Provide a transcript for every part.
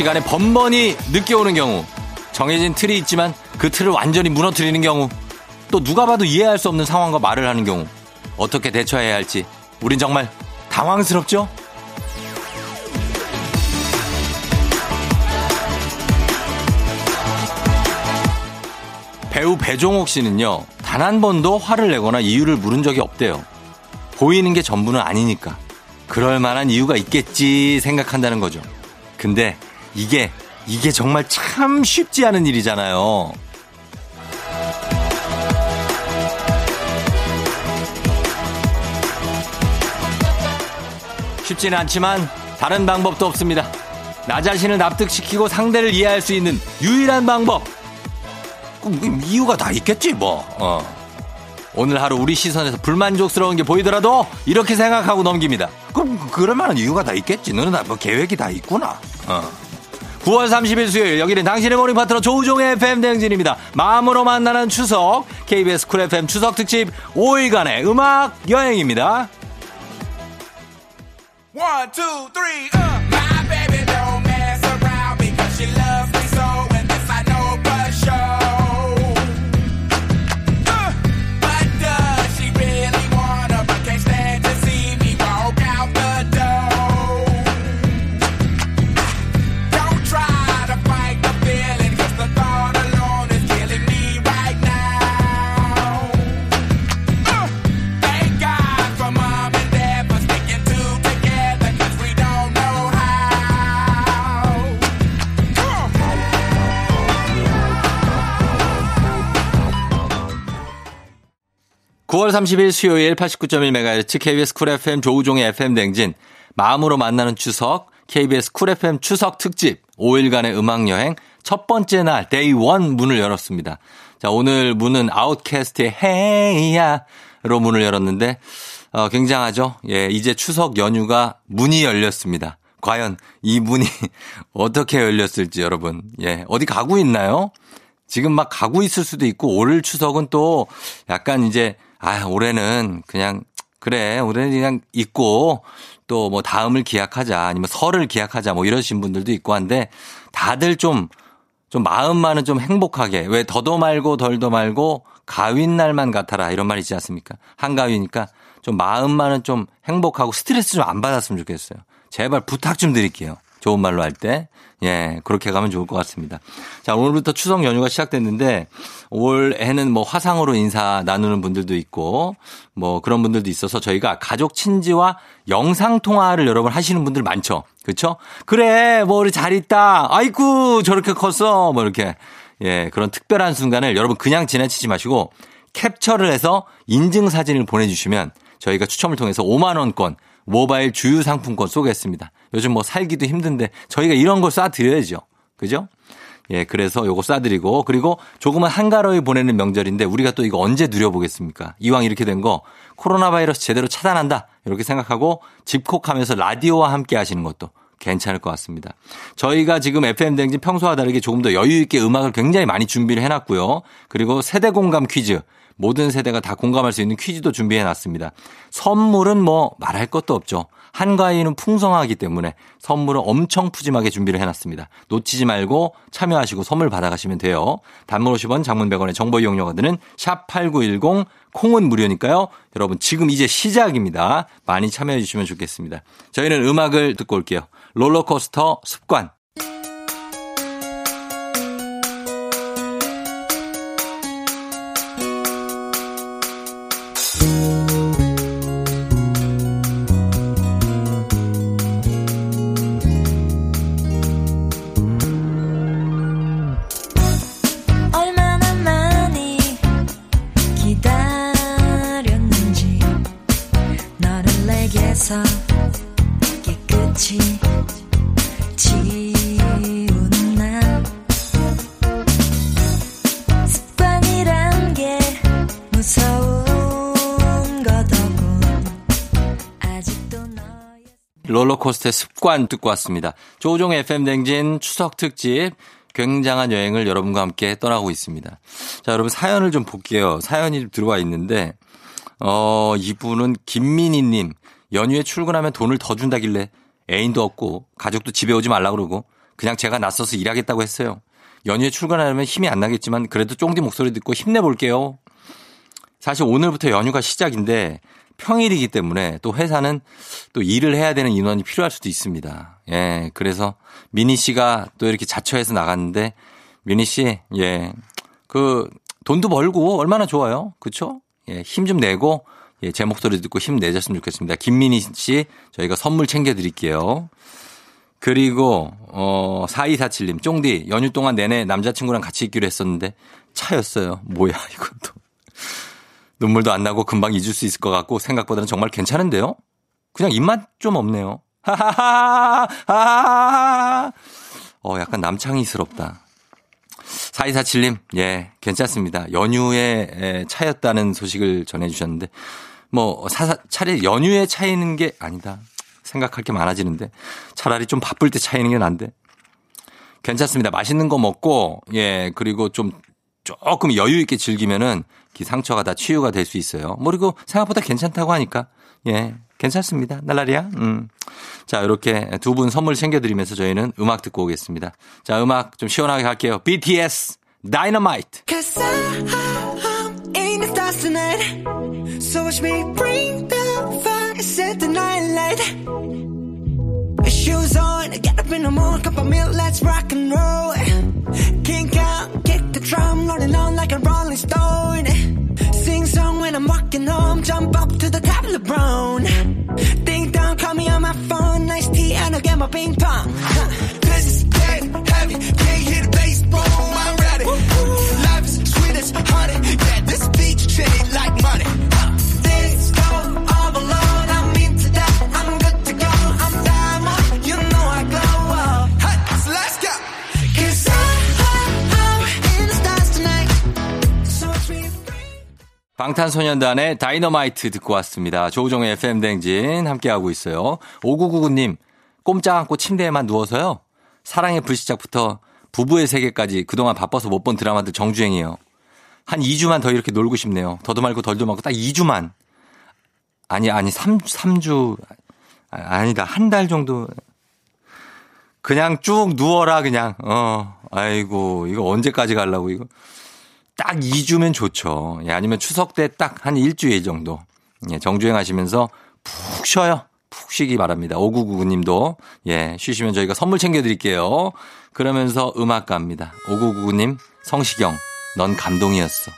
시간에 번번이 늦게 오는 경우, 정해진 틀이 있지만 그 틀을 완전히 무너뜨리는 경우, 또 누가 봐도 이해할 수 없는 상황과 말을 하는 경우, 어떻게 대처해야 할지, 우린 정말 당황스럽죠? 배우 배종옥 씨는요, 단 한 번도 화를 내거나 이유를 물은 적이 없대요. 보이는 게 전부는 아니니까. 그럴 만한 이유가 있겠지 생각한다는 거죠. 근데 이게, 이게 정말 참 쉽지 않은 일이잖아요. 쉽지는 않지만 다른 방법도 없습니다. 나 자신을 납득시키고 상대를 이해할 수 있는 유일한 방법. 뭐 이유가 다 있겠지 뭐. 어. 오늘 하루 우리 시선에서 불만족스러운 게 보이더라도 이렇게 생각하고 넘깁니다. 그럼 그럴 만한 이유가 다 있겠지. 너는 다뭐 계획이 다 있구나. 어. 9월 30일 수요일 여기는 당신의 morning 파트너 조우종의 FM 대행진입니다. 마음으로 만나는 추석 KBS 쿨 FM 추석 특집 5일간의 음악 여행입니다. 1, 2, 3, 9월 30일 수요일 89.1MHz KBS 쿨 FM 조우종의 FM 대행진 마음으로 만나는 추석 KBS 쿨 FM 추석 특집 5일간의 음악 여행 첫 번째 날 day one 문을 열었습니다. 자, 오늘 문은 아웃캐스트의 Hey Ya로 문을 열었는데 어, 굉장하죠. 예, 이제 추석 연휴가 문이 열렸습니다. 과연 이 문이 어떻게 열렸을지 여러분. 예, 어디 가고 있나요? 지금 막 가고 있을 수도 있고 올 추석은 또 약간 이제 아 올해는 그냥 그래 올해는 그냥 있고 또 뭐 다음을 기약하자 아니면 설을 기약하자 뭐 이러신 분들도 있고 한데 다들 좀좀 마음만은 좀 행복하게 왜 더도 말고 덜도 말고 가윈 날만 같아라 이런 말 있지 않습니까? 한가위니까 좀 마음만은 좀 행복하고 스트레스 좀 안 받았으면 좋겠어요. 제발 부탁 좀 드릴게요. 좋은 말로 할 때. 예, 그렇게 가면 좋을 것 같습니다. 자, 오늘부터 추석 연휴가 시작됐는데 올해는 뭐 화상으로 인사 나누는 분들도 있고 뭐 그런 분들도 있어서 저희가 가족 친지와 영상 통화를 여러분 하시는 분들 많죠. 그렇죠? 그래, 뭐 우리 잘 있다. 아이쿠, 저렇게 컸어. 뭐 이렇게. 예, 그런 특별한 순간을 여러분 그냥 지나치지 마시고 캡처를 해서 인증 사진을 보내 주시면 저희가 추첨을 통해서 5만 원권 모바일 주유 상품권 쏘겠습니다. 요즘 뭐 살기도 힘든데 저희가 이런 걸 쏴드려야죠. 그죠? 예, 그래서 요거 쏴드리고 그리고 조금은 한가로이 보내는 명절인데 우리가 또 이거 언제 누려보겠습니까? 이왕 이렇게 된 거 코로나 바이러스 제대로 차단한다 이렇게 생각하고 집콕하면서 라디오와 함께 하시는 것도 괜찮을 것 같습니다. 저희가 지금 FM 댕진 평소와 다르게 조금 더 여유 있게 음악을 굉장히 많이 준비를 해놨고요. 그리고 세대 공감 퀴즈 모든 세대가 다 공감할 수 있는 퀴즈도 준비해 놨습니다. 선물은 뭐 말할 것도 없죠. 한가위는 풍성하기 때문에 선물은 엄청 푸짐하게 준비를 해놨습니다. 놓치지 말고 참여하시고 선물 받아가시면 돼요. 단문 50원, 장문 100원의 정보 이용료가 드는 샵8910 콩은 무료니까요. 여러분 지금 이제 시작입니다. 많이 참여해 주시면 좋겠습니다. 저희는 음악을 듣고 올게요. 롤러코스터 습관. 롤러코스터의 습관 듣고 왔습니다. 조종의 FM 댕진 추석 특집 굉장한 여행을 여러분과 함께 떠나고 있습니다. 자, 여러분 사연을 좀 볼게요. 사연이 좀 들어와 있는데, 어, 이분은 김민희 님, 연휴에 출근하면 돈을 더 준다길래 애인도 없고 가족도 집에 오지 말라 그러고 그냥 제가 낯서서 일하겠다고 했어요. 연휴에 출근하려면 힘이 안 나겠지만 그래도 쫑디 목소리 듣고 힘내볼게요. 사실 오늘부터 연휴가 시작인데 평일이기 때문에 또 회사는 또 일을 해야 되는 인원이 필요할 수도 있습니다. 예, 그래서 미니 씨가 또 이렇게 자처해서 나갔는데 미니 씨, 예, 그 돈도 벌고 얼마나 좋아요. 그쵸? 예, 힘 좀 내고 예, 제 목소리 듣고 힘 내셨으면 좋겠습니다. 김민희 씨, 저희가 선물 챙겨드릴게요. 그리고, 어, 4247님, 쫑디, 연휴 동안 내내 남자친구랑 같이 있기로 했었는데, 차였어요. 뭐야, 이것도. 눈물도 안 나고 금방 잊을 수 있을 것 같고, 생각보다는 정말 괜찮은데요? 그냥 입맛 좀 없네요. 하하하, 하하하. 어, 약간 남창희스럽다. 4247님, 예, 괜찮습니다. 연휴에 차였다는 소식을 전해주셨는데, 뭐, 사사, 차라리 연휴에 차이는 게 아니다. 생각할 게 많아지는데, 차라리 좀 바쁠 때 차이는 게 난데. 괜찮습니다. 맛있는 거 먹고, 예, 그리고 좀 조금 여유 있게 즐기면은 그 상처가 다 치유가 될 수 있어요. 뭐 그리고 생각보다 괜찮다고 하니까, 예, 괜찮습니다. 날라리야. 음. 자, 이렇게 두 분 선물 챙겨드리면서 저희는 음악 듣고 오겠습니다. 자, 음악 좀 시원하게 갈게요. BTS, Dynamite. So watch me bring the fire, set the night light. Shoes on, get up in the morning, cup of milk, let's rock and roll. Kink out, drum, rolling on like a rolling stone. Sing song when I'm walking home, jump up to the top of the brown. Ding dong, call me on my phone, nice tea, and I'll get my ping pong. Huh. 방탄소년단의 다이너마이트 듣고 왔습니다. 조우종의 FM댕진 함께하고 있어요. 5999님, 꼼짝 않고 침대에만 누워서요. 사랑의 불시착부터 부부의 세계까지 그동안 바빠서 못 본 드라마들 정주행이에요. 한 2주만 더 이렇게 놀고 싶네요. 더도 말고 덜도 말고 딱 2주만. 아니, 아니, 3, 3주. 아니다. 한 달 정도. 그냥 쭉 누워라, 그냥. 어, 아이고, 이거 언제까지 가려고, 이거. 딱 2주면 좋죠. 예, 아니면 추석 때 딱 한 일주일 정도. 예, 정주행 하시면서 푹 쉬어요. 푹 쉬기 바랍니다. 5999님도. 예, 쉬시면 저희가 선물 챙겨 드릴게요. 그러면서 음악 갑니다. 5999님, 성시경, 넌 감동이었어.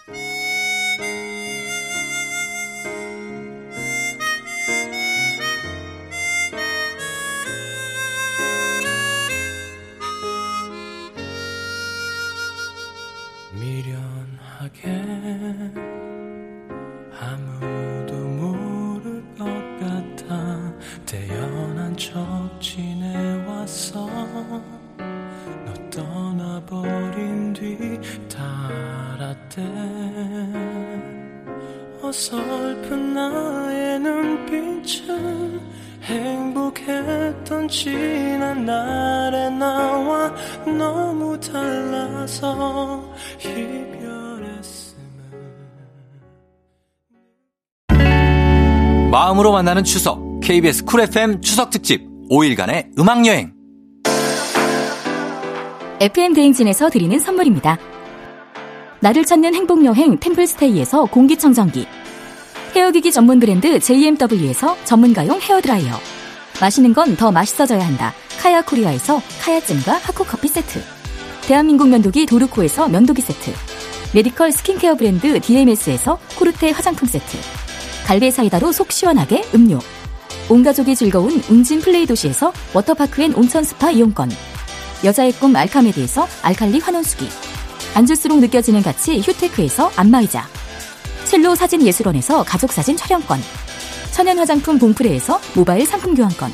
만나는 추석. KBS 쿨 FM 추석 특집 5일간의 음악 여행. FM 대행진에서 드리는 선물입니다. 나를 찾는 행복 여행 템플스테이에서 공기청정기 헤어기기 전문 브랜드 JMW에서 전문가용 헤어 드라이어 마시는 건 더 맛있어져야 한다. 카야 코리아에서 카야잼과 하코 커피 세트 대한민국 면도기 도르코에서 면도기 세트 medical 스킨케어 브랜드 DMS에서 코르테 화장품 세트 갈배 사이다로 속 시원하게 음료. 온 가족이 즐거운 웅진 플레이 도시에서 워터파크 and 온천 스파 이용권. 여자의 꿈 알카메디에서 알칼리 환원수기. 앉을수록 느껴지는 가치 휴테크에서 안마의자. 첼로 사진 예술원에서 가족사진 촬영권. 천연 화장품 봉프레에서 모바일 상품 교환권.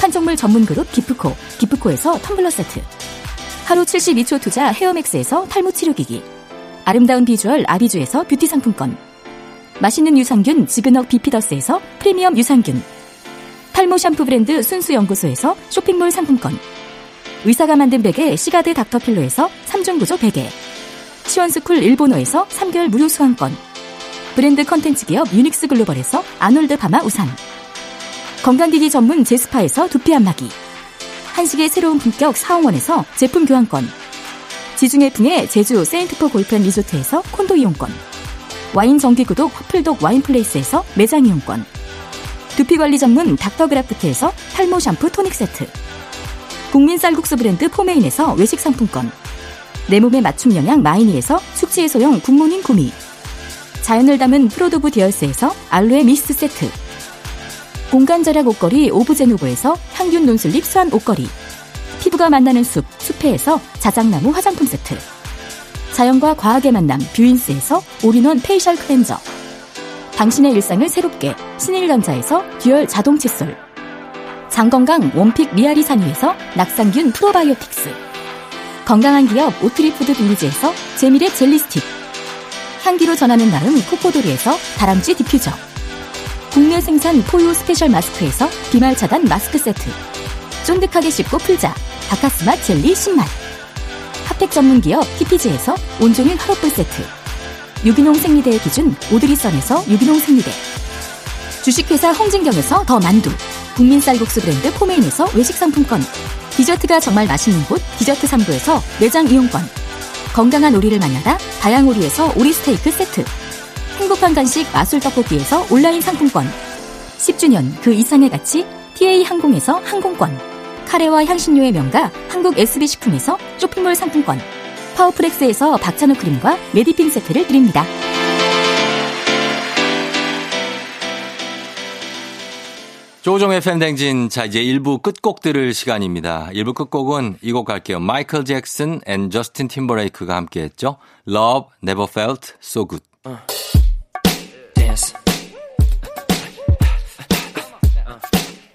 판촉물 전문 그룹 기프코 기프코에서 텀블러 세트. 하루 72초 투자 헤어맥스에서 탈모 치료기기. 아름다운 비주얼 아비주에서 뷰티 상품권 맛있는 유산균 지그넉 비피더스에서 프리미엄 유산균. 탈모 샴푸 브랜드 순수연구소에서 쇼핑몰 상품권. 의사가 만든 베개 시가드 닥터필로에서 3중 구조 베개. 시원스쿨 일본어에서 3개월 무료 수강권. 브랜드 컨텐츠 기업 유닉스 글로벌에서 아놀드 파마 우산. 건강기기 전문 제스파에서 두피 안마기. 한식의 새로운 품격 사홍원에서 제품 교환권. 지중해 풍의 제주 세인트포 골프앤 리조트에서 콘도 이용권 와인 정기구독 허플독 와인플레이스에서 매장 이용권. 두피관리 전문 닥터그라프트에서 탈모 샴푸 토닉 세트. 국민 쌀국수 브랜드 포메인에서 외식 상품권. 내 몸에 맞춤 영양 마이니에서 숙취 해소용 굿모닝 구미. 자연을 담은 프로도브 디얼스에서 알로에 미스트 세트. 공간 절약 옷걸이 오브제노브에서 항균 non-slip 수한 옷걸이. 피부가 만나는 숲 숲회에서 자작나무 화장품 세트 자연과 과학의 만남 뷰인스에서 올인원 facial cleanser. 당신의 일상을 새롭게 신일전자에서 dual 자동 칫솔. 장건강 one pick 미아리 산유에서 낙상균 프로바이오틱스. 건강한 기업 오트리푸드 빌리지에서 재미랩 젤리스틱. 향기로 전하는 나름 코코도리에서 다람쥐 디퓨저. 국내 생산 포유 스페셜 마스크에서 비말 차단 마스크 세트. 쫀득하게 씹고 풀자. 박카스맛 젤리 10만 핫팩 전문 기업 TPG에서 온종일 화롯불 세트. 유기농 생리대의 기준 오드리선에서 유기농 생리대. 주식회사 홍진경에서 더 만두. 국민 쌀국수 브랜드 포메인에서 외식 상품권. 디저트가 정말 맛있는 곳 디저트39에서 매장 이용권. 건강한 오리를 만나다 다양오리에서 오리 스테이크 세트. 행복한 간식 마술 떡볶이에서 온라인 상품권. 10주년 그 이상의 가치 티웨이 항공에서 항공권 카레와 향신료의 명가 한국 SB식품에서 쇼핑몰 상품권 파워프렉스에서 박찬호 크림과 메디핑 세트를 드립니다. 조우종의 FM 대행진. 자, 이제 1부 끝곡 들을 시간입니다. 1부 끝곡은 이 곡 갈게요. 마이클 잭슨 and 저스틴 팀버레이크가 함께 했죠. Love Never Felt So Good. dance.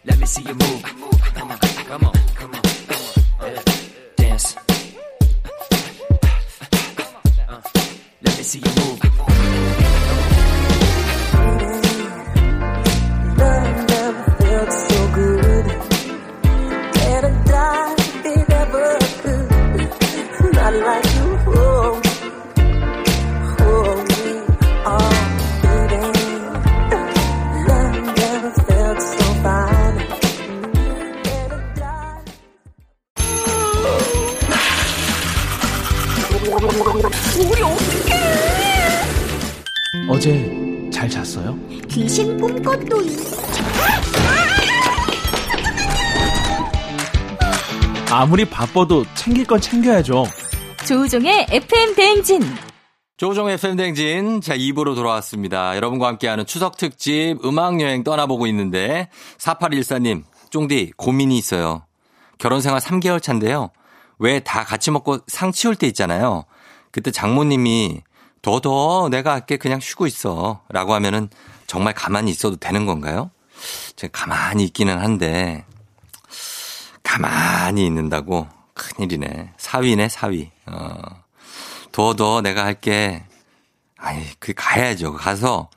Let me see you move. Come on, come on, come on, Yeah. Dance. Uh, uh, uh, Let me see you move. 어제 잘 잤어요? 귀신 꿈꿨도이 아무리 바빠도 챙길 건 챙겨야죠. 조우종의 FM 대행진 조종 FM 댕진. 자, 2부로 돌아왔습니다. 여러분과 함께하는 추석 특집 음악여행 떠나보고 있는데, 4814님, 쫑디, 고민이 있어요. 결혼 생활 3개월 차인데요. 왜 다 같이 먹고 상 치울 때 있잖아요. 그때 장모님이, 너도 내가 할게 그냥 쉬고 있어. 라고 하면은 정말 가만히 있어도 되는 건가요? 제가 가만히 있기는 한데, 가만히 있는다고? 큰일이네. 사위네, 사위. 어. 둬둬 내가 할게. 아니, 그 가야죠. 가서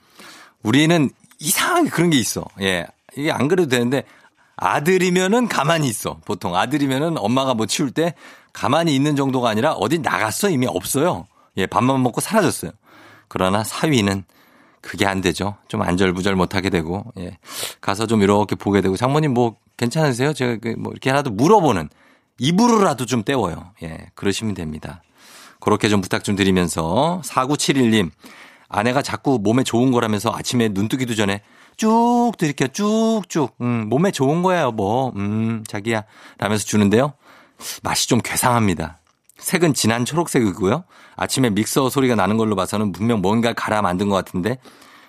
우리는 이상하게 그런 게 있어. 예. 이게 안 그래도 되는데 아들이면은 가만히 있어. 보통 아들이면은 엄마가 뭐 치울 때 가만히 있는 정도가 아니라 어디 나갔어 이미 없어요. 예, 밥만 먹고 사라졌어요. 그러나 사위는 그게 안 되죠. 좀 안절부절 못하게 되고, 예. 가서 좀 이렇게 보게 되고, 장모님 뭐 괜찮으세요? 제가 그뭐 이렇게 하나도 물어보는 입으로라도 좀 때워요. 예, 그러시면 됩니다. 그렇게 좀 부탁 좀 드리면서 4971님 아내가 자꾸 몸에 좋은 거라면서 아침에 눈 뜨기도 전에 쭉 드릴게요. 쭉쭉. 음, 몸에 좋은 거야, 여보. 음, 자기야. 라면서 주는데요. 맛이 좀 괴상합니다. 색은 진한 초록색이고요. 아침에 믹서 소리가 나는 걸로 봐서는 분명 뭔가 갈아 만든 것 같은데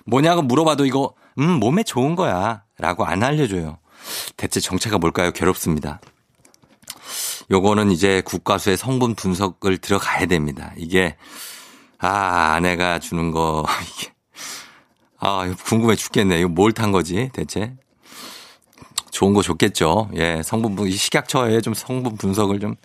뭐냐고 물어봐도 이거 음, 몸에 좋은 거야. 라고 안 알려줘요. 대체 정체가 뭘까요? 괴롭습니다. 요거는 이제 국가수의 성분 분석을 들어가야 됩니다. 이게, 아, 아내가 주는 거, 이게, 아, 궁금해 죽겠네. 이거 뭘 탄 거지, 대체? 좋은 거 좋겠죠. 예, 성분, 분- 이 식약처에 좀 성분 분석을 좀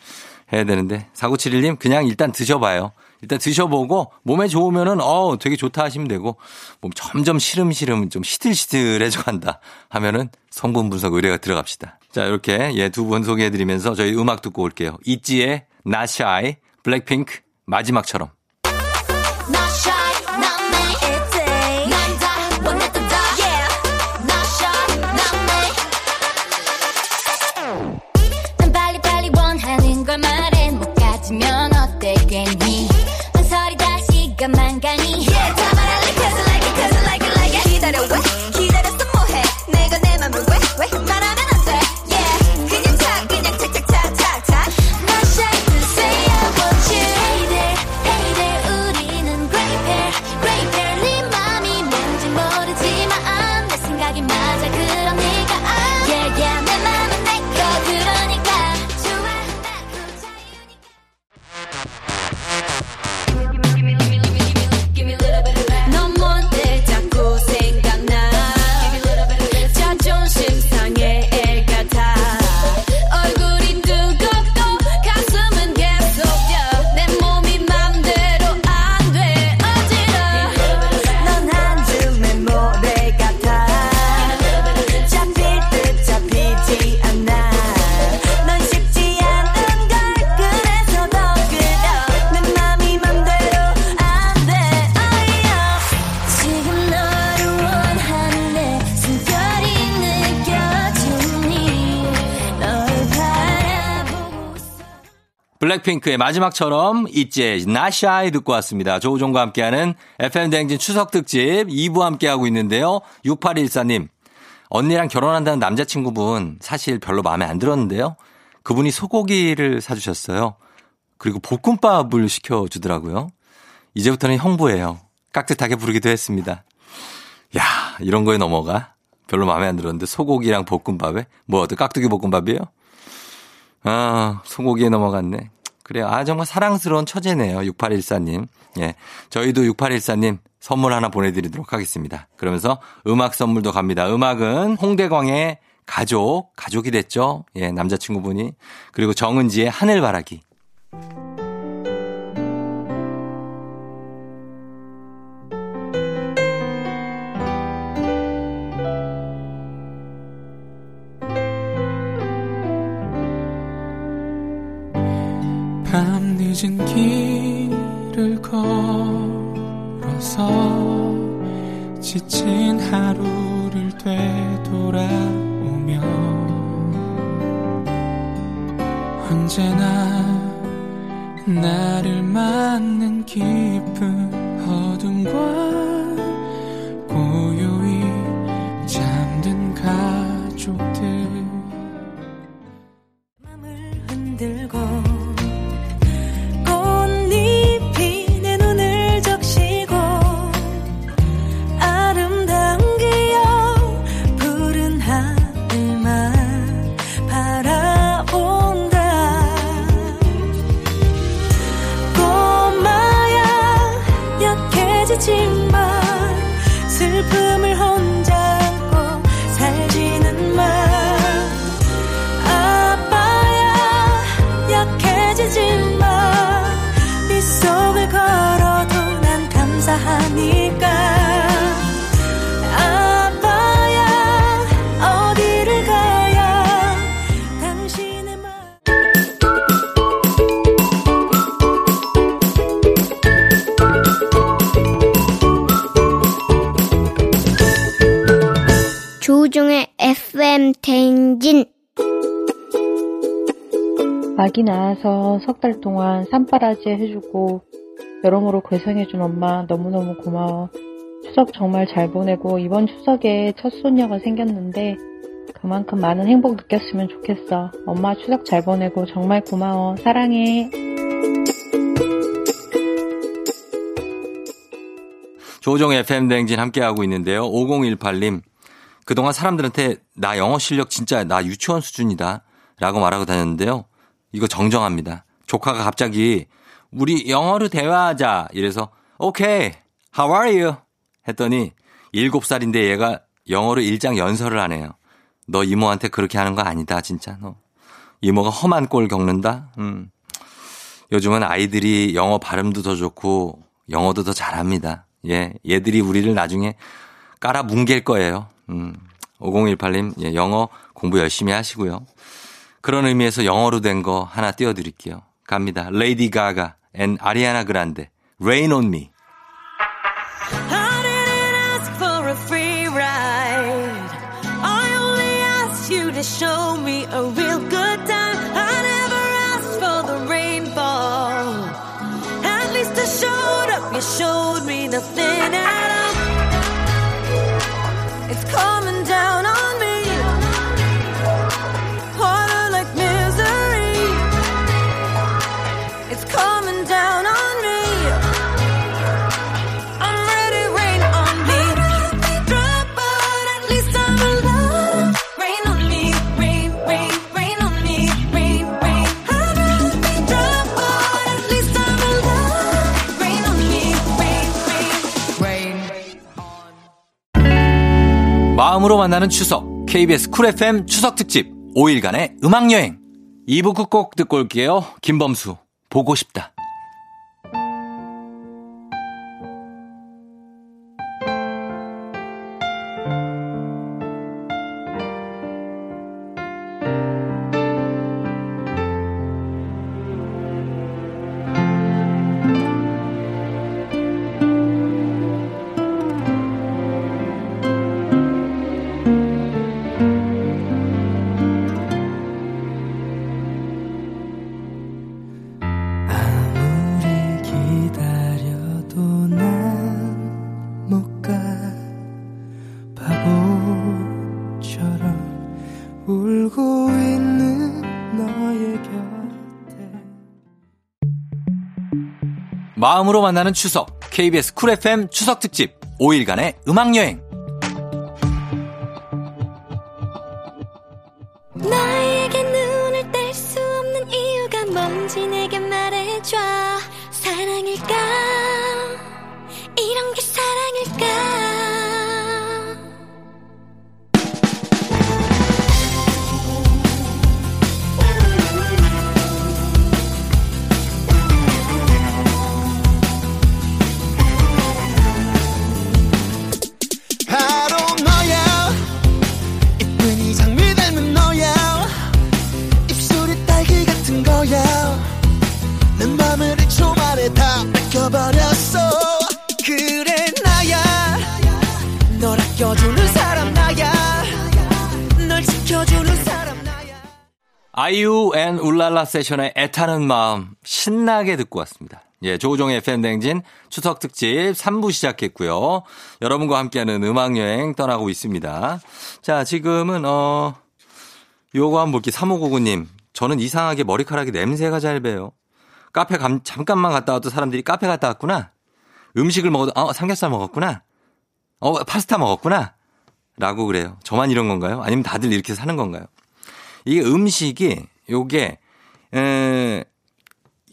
해야 되는데. 4971님, 그냥 일단 드셔봐요. 일단 드셔보고 몸에 좋으면은 어 되게 좋다 하시면 되고 몸 점점 시름시름 좀 시들시들해져 간다 하면은 성분 분석 의뢰가 들어갑시다. 자 이렇게 예 두 분 소개해드리면서 저희 음악 듣고 올게요. 있지의 나샤이 블랙핑크 마지막처럼. 말해 블랙핑크의 마지막처럼 있제 나샤이 듣고 왔습니다. 조우종과 함께하는 FM 대행진 추석 특집 2부 함께하고 있는데요. 6814님 언니랑 결혼한다는 남자친구분 사실 별로 마음에 안 들었는데요. 그분이 소고기를 사주셨어요. 그리고 볶음밥을 시켜주더라고요. 이제부터는 형부예요. 깍듯하게 부르기도 했습니다. 야 이런 거에 넘어가? 별로 마음에 안 들었는데 소고기랑 볶음밥에? 뭐 어때 깍두기 볶음밥이에요? 아, 소고기에 넘어갔네. 그래요. 아, 정말 사랑스러운 처제네요. 6814님. 예. 저희도 6814님 선물 하나 보내드리도록 하겠습니다. 그러면서 음악 선물도 갑니다. 음악은 홍대광의 가족, 가족이 됐죠. 예, 남자친구분이. 그리고 정은지의 하늘바라기. 늦은 길을 걸어서 지친 하루를 되돌아오며 언제나 나를 맞는 깊은 어둠과 고요히 잠든 가족들 아기 낳아서 석 달 동안 산바라지 해주고 여러모로 괴성해준 엄마 너무너무 고마워. 추석 정말 잘 보내고 이번 추석에 첫 손녀가 생겼는데 그만큼 많은 행복 느꼈으면 좋겠어. 엄마 추석 잘 보내고 정말 고마워. 사랑해. 조종 FM 대행진 함께하고 있는데요. 5018님. 그동안 사람들한테 나 영어 실력 진짜 나 유치원 수준이다. 라고 말하고 다녔는데요. 이거 정정합니다. 조카가 갑자기 우리 영어로 대화하자. 이래서 오케이. How are you? 했더니 7살인데 얘가 영어로 일장 연설을 하네요. 너 이모한테 그렇게 하는 거 아니다. 진짜 너. 이모가 험한 꼴 겪는다. 음. 요즘은 아이들이 영어 발음도 더 좋고 영어도 더 잘합니다. 예, 얘들이 우리를 나중에 깔아 뭉갤 거예요. 음, 5018님, 예, 영어 공부 열심히 하시고요. 그런 의미에서 영어로 된 거 하나 띄워드릴게요. 갑니다. 레이디 가가 and 아리아나 그란데, Rain on Me. Show 마음으로 만나는 추석 KBS 쿨 FM 추석 특집 5일간의 음악 여행 2부 끝곡 듣고 올게요. 김범수 보고 싶다. 마음으로 만나는 추석. KBS 쿨 FM 추석 특집. 5일간의 음악 여행 아이유 and 울랄라 세션의 애타는 마음 신나게 듣고 왔습니다. 예, 조우종의 FM 대행진 추석 특집 3부 시작했고요. 여러분과 함께하는 음악 여행 떠나고 있습니다. 자, 지금은 어 요거 한번 볼게요. 3599님. 저는 이상하게 머리카락이 냄새가 잘 배요. 카페 감, 잠깐만 갔다 와도 사람들이 카페 갔다 왔구나. 음식을 먹어도 어, 삼겹살 먹었구나. 어, 파스타 먹었구나. 라고 그래요. 저만 이런 건가요? 아니면 다들 이렇게 사는 건가요? 이게 음식이 요게 에,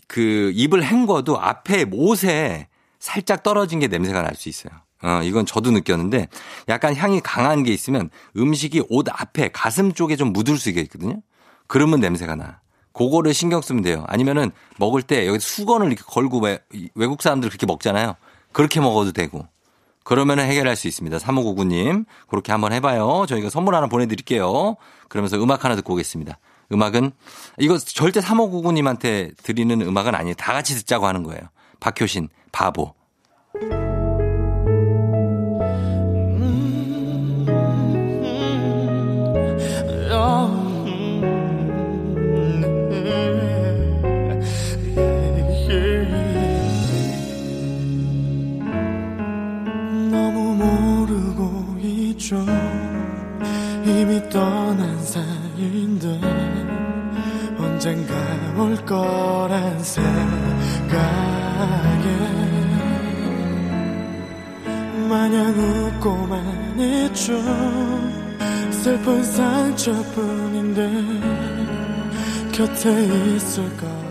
그 입을 헹궈도 앞에 못에 살짝 떨어진 게 냄새가 날 수 있어요. 어, 이건 저도 느꼈는데 약간 향이 강한 게 있으면 음식이 옷 앞에 가슴 쪽에 좀 묻을 수가 있거든요. 그러면 냄새가 나. 그거를 신경 쓰면 돼요. 아니면은 먹을 때 여기 수건을 이렇게 걸고 왜 외국 사람들 그렇게 먹잖아요. 그렇게 먹어도 되고. 그러면은 해결할 수 있습니다. 3599님. 그렇게 한번 해봐요. 저희가 선물 하나 보내드릴게요. 그러면서 음악 하나 듣고 오겠습니다. 음악은, 이거 절대 3599님한테 드리는 음악은 아니에요. 다 같이 듣자고 하는 거예요. 박효신, 바보. 올 거란 생각에 마냥 웃고만 있죠. 슬픈 상처뿐인데 곁에 있을 거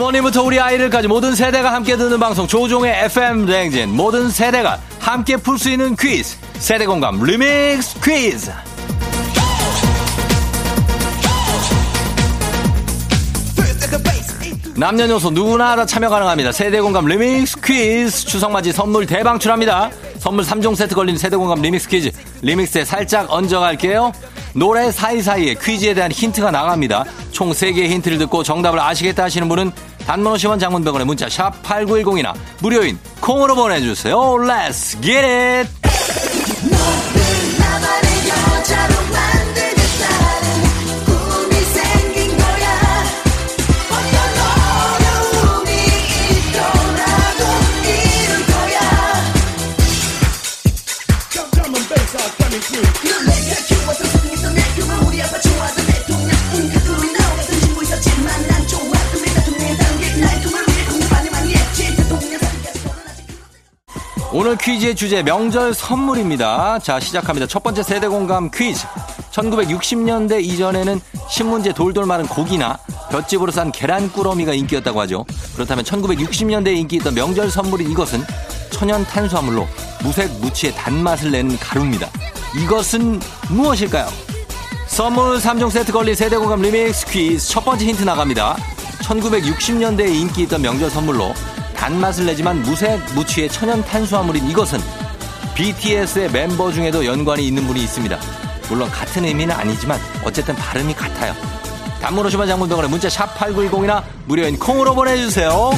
라 부모님부터 우리 아이들까지 모든 세대가 함께 듣는 방송 조우종의 FM 대행진 모든 세대가 함께 풀 수 있는 퀴즈 세대 공감 리믹스 퀴즈 남녀노소 누구나 다 참여 가능합니다. 세대 공감 리믹스 퀴즈 추석맞이 선물 대방출합니다. 선물 3종 세트 걸린 세대 공감 리믹스 퀴즈 리믹스에 살짝 얹어갈게요. 노래 사이사이에 퀴즈에 대한 힌트가 나갑니다. 총 3개의 힌트를 듣고 정답을 아시겠다 하시는 분은 단문 50원 장문병원의 문자 샵 8910이나 무료인 콩으로 보내주세요. Let's get it! 오늘 퀴즈의 주제 명절 선물입니다. 자, 시작합니다. 첫 번째 세대 공감 퀴즈. 1960년대 이전에는 신문지에 돌돌 마른 고기나 볏집으로 싼 계란 꾸러미가 인기였다고 하죠. 그렇다면 1960년대에 인기 있던 명절 선물인 이것은 천연 탄수화물로 무색 무취의 단맛을 내는 가루입니다. 이것은 무엇일까요? 선물 3종 세트 걸린 세대 공감 리믹스 퀴즈 첫 번째 힌트 나갑니다. 1960년대에 인기 있던 명절 선물로 단맛을 내지만 무색 무취의 천연 탄수화물인 이것은 BTS의 멤버 중에도 연관이 있는 분이 있습니다. 물론 같은 의미는 아니지만 어쨌든 발음이 같아요. 단문 50원 장문병원에 문자 샵 8910이나 무료인 콩으로 보내주세요.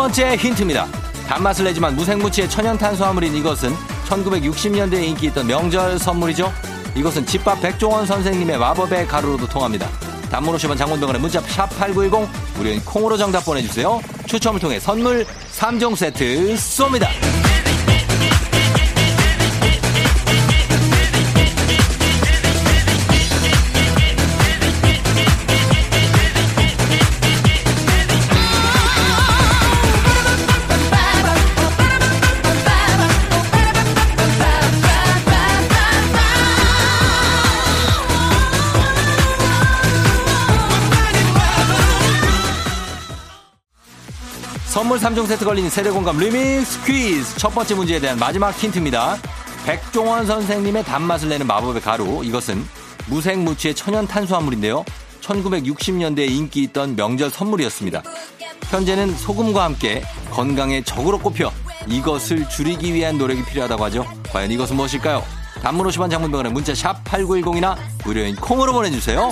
번째 힌트입니다. 단맛을 내지만 무색무취의 천연 탄수화물인 이것은 1960년대에 인기 있던 명절 선물이죠. 이것은 집밥 백종원 선생님의 마법의 가루로도 통합니다. 단문 50원 장문병원의 문자 샵8910 무료인 콩으로 정답 보내주세요. 추첨을 통해 선물 3종 세트 쏩니다. 선물 3종 세트 걸린 세대공감 리믹스 퀴즈 첫 번째 문제에 대한 마지막 힌트입니다. 백종원 선생님의 단맛을 내는 마법의 가루 이것은 무색무취의 천연 탄수화물인데요. 1960년대에 인기 있던 명절 선물이었습니다. 현재는 소금과 함께 건강에 적으로 꼽혀 이것을 줄이기 위한 노력이 필요하다고 하죠. 과연 이것은 무엇일까요? 단문 50원 장문병원의 문자 샵 8910이나 무료인 콩으로 보내주세요.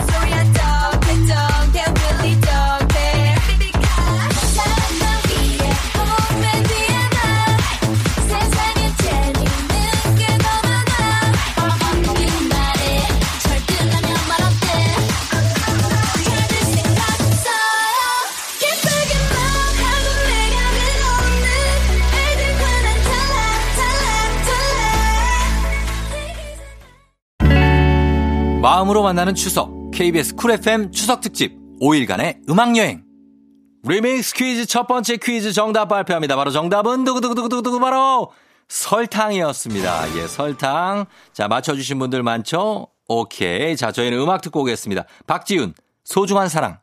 마음으로 만나는 추석 KBS 쿨 FM 추석 특집 5일간의 음악 여행 리믹스 퀴즈 첫 번째 퀴즈 정답 발표합니다. 바로 정답은 두구두구두구두구 바로 설탕이었습니다. 예, 설탕. 자, 맞춰주신 분들 많죠? 오케이. 자, 저희는 음악 듣고 오겠습니다. 박지훈, 소중한 사랑.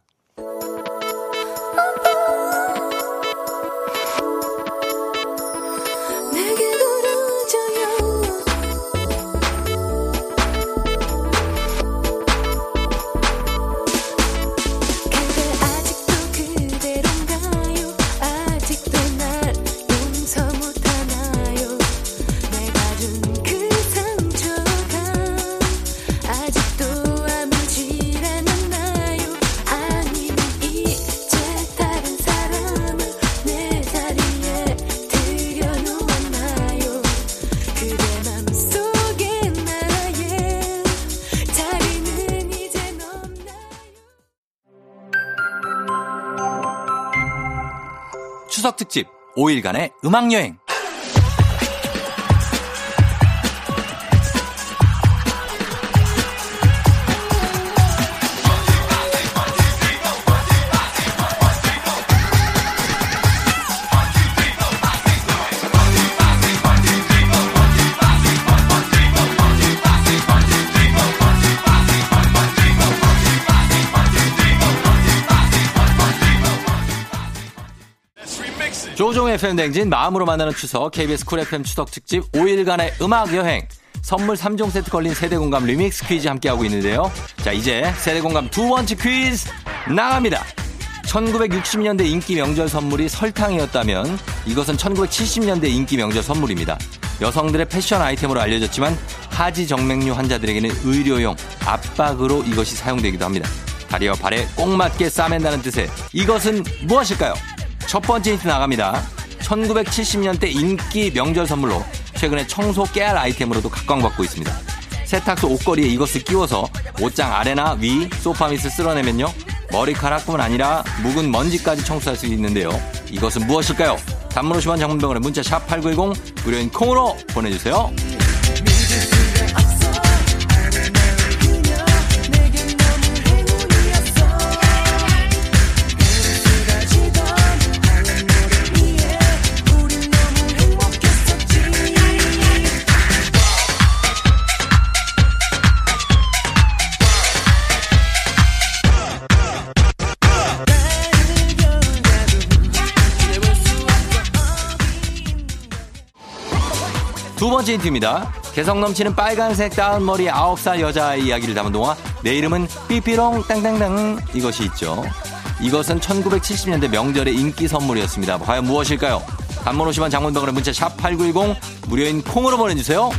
추석 특집 5일간의 음악 여행. FM 대행진 마음으로 만나는 추석 KBS 쿨 FM 추석 특집 5일간의 음악 여행 선물 3종 세트 걸린 세대 공감 리믹스 퀴즈 함께하고 있는데요. 자, 이제 세대 공감 두 번째 퀴즈 나갑니다. 1960년대 인기 명절 선물이 설탕이었다면 이것은 1970년대 인기 명절 선물입니다. 여성들의 패션 아이템으로 알려졌지만 하지 정맥류 환자들에게는 의료용 압박으로 이것이 사용되기도 합니다. 다리와 발에 꼭 맞게 싸맨다는 뜻의 이것은 무엇일까요? 첫 번째 힌트 나갑니다. 1970년대 인기 명절 선물로 최근에 청소 깨알 아이템으로도 각광받고 있습니다. 세탁소 옷걸이에 이것을 끼워서 옷장 아래나 위 소파 밑을 쓸어내면요. 머리카락뿐 아니라 묵은 먼지까지 청소할 수 있는데요. 이것은 무엇일까요? 단문 50원 장문병원에 문자 샵 8910 무료인 콩으로 보내주세요. 두 번째 힌트입니다. 개성 넘치는 빨간색 다운 머리 9살 여자아이 이야기를 담은 동화 내 이름은 삐삐롱 땅땅땅 이것이 있죠. 이것은 1970년대 명절의 인기 선물이었습니다. 과연 무엇일까요? 단문 50원 장문병원의 문자 샵 8910 무료인 콩으로 보내주세요.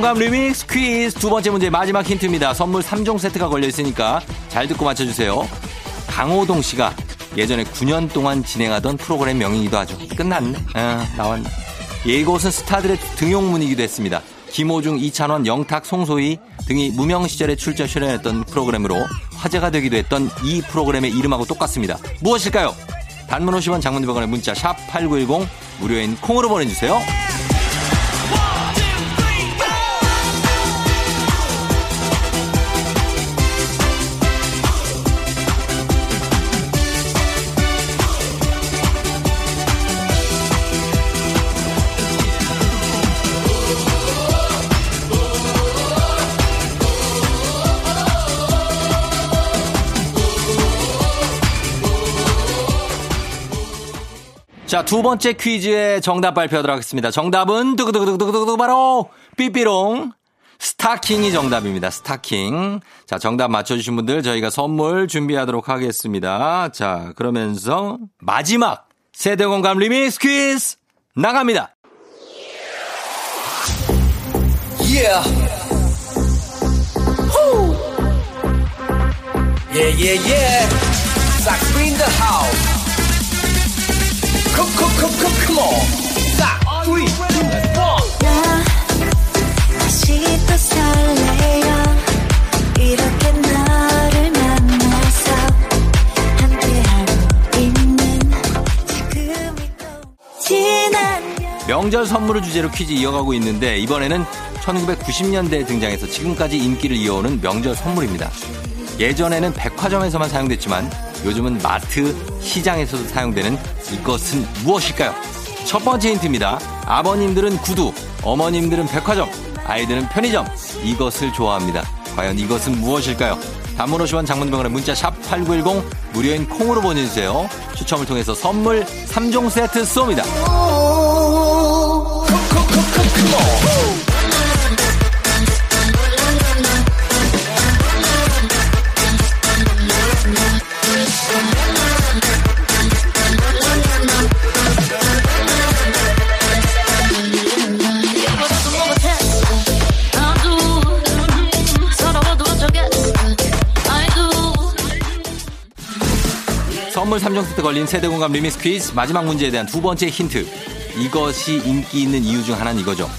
공감 리믹스 퀴즈 두 번째 문제 마지막 힌트입니다. 선물 3종 세트가 걸려 있으니까 잘 듣고 맞춰주세요. 강호동 씨가 예전에 9년 동안 진행하던 프로그램 명이기도 하죠. 끝났네. 아, 나왔네. 이곳은 스타들의 등용문이기도 했습니다. 김호중, 이찬원, 영탁, 송소희 등이 무명 시절에 출전 출연했던 프로그램으로 화제가 되기도 했던 이 프로그램의 이름하고 똑같습니다. 무엇일까요? 단문 50원 장문 100원의 문자 샵 8910 무료인 콩으로 보내주세요. 자, 두 번째 퀴즈의 정답 발표하도록 하겠습니다. 정답은 두구두구두구두구 바로 삐삐롱 스타킹이 정답입니다. 스타킹. 자, 정답 맞춰주신 분들 저희가 선물 준비하도록 하겠습니다. 자, 그러면서 마지막 세대공감 리믹스 퀴즈 나갑니다. Yeah. Yeah, yeah, yeah. Sax in the house. 명절 선물을 주제로 퀴즈 이어가고 있는데 이번에는 1990년대에 등장해서 지금까지 인기를 이어오는 명절 선물입니다. 예전에는 백화점에서만 사용됐지만 요즘은 마트, 시장에서도 사용되는 이것은 무엇일까요? 첫 번째 힌트입니다. 아버님들은 구두, 어머님들은 백화점, 아이들은 편의점. 이것을 좋아합니다. 과연 이것은 무엇일까요? 단문 50원 장문병원의 문자 샵 8910 무료인 콩으로 보내주세요. 추첨을 통해서 선물 3종 세트 쏩니다. 선물 3종 세트 걸린 세대공감 리믹스 퀴즈 마지막 문제에 대한 두 번째 힌트. 이것이 인기 있는 이유 중 하나는 이거죠.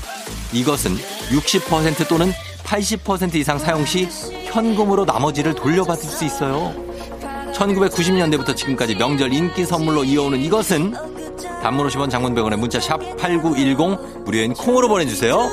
이것은 60% 또는 80% 이상 사용 시 현금으로 나머지를 돌려받을 수 있어요. 1990년대부터 지금까지 명절 인기 선물로 이어오는 이것은 단문 50원 장문 100원에 문자 샵 8910 무료인 콩으로 보내주세요.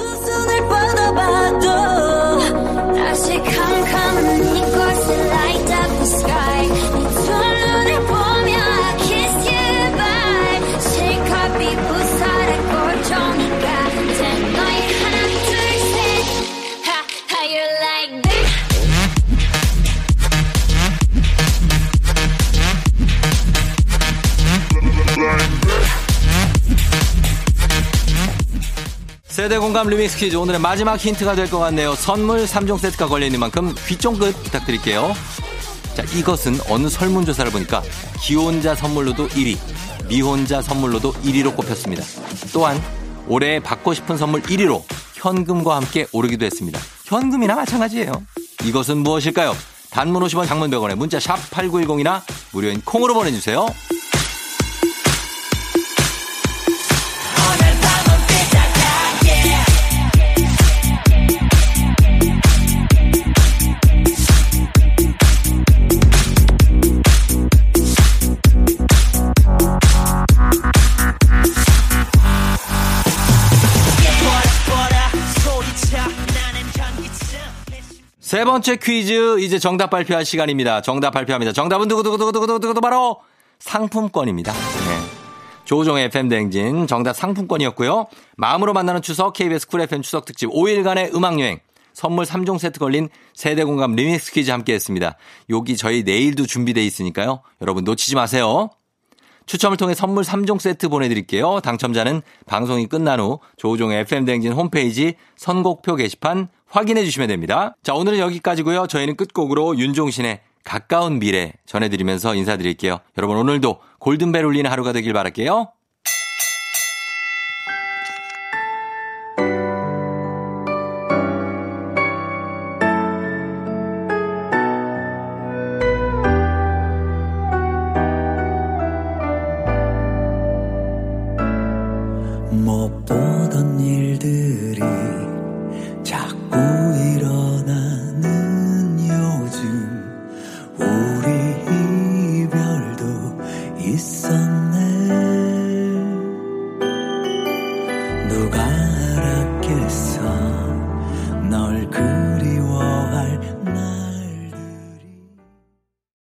세대 공감 리믹스 퀴즈 오늘의 마지막 힌트가 될 것 같네요. 선물 3종 세트가 걸려있는 만큼 귀쫑긋 부탁드릴게요. 자, 이것은 어느 설문조사를 보니까 기혼자 선물로도 1위, 미혼자 선물로도 1위로 꼽혔습니다. 또한 올해 받고 싶은 선물 1위로 현금과 함께 오르기도 했습니다. 현금이나 마찬가지예요. 이것은 무엇일까요? 단문 50원 장문 100원에 문자 샵 8910이나 무료인 콩으로 보내주세요. 세 번째 퀴즈 이제 정답 발표할 시간입니다. 정답 발표합니다. 정답은 두구두구두구두구두구 바로 상품권입니다. 네. 조우종의 FM 대행진 정답 상품권이었고요. 마음으로 만나는 추석 KBS 쿨 FM 추석 특집 5일간의 음악 여행 선물 3종 세트 걸린 세대 공감 리믹스 퀴즈 함께 했습니다. 여기 저희 내일도 준비돼 있으니까요. 여러분 놓치지 마세요. 추첨을 통해 선물 3종 세트 보내드릴게요. 당첨자는 방송이 끝난 후 조우종의 FM대행진 홈페이지 선곡표 게시판 확인해 주시면 됩니다. 자, 오늘은 여기까지고요. 저희는 끝곡으로 윤종신의 가까운 미래 전해드리면서 인사드릴게요. 여러분 오늘도 골든벨 울리는 하루가 되길 바랄게요.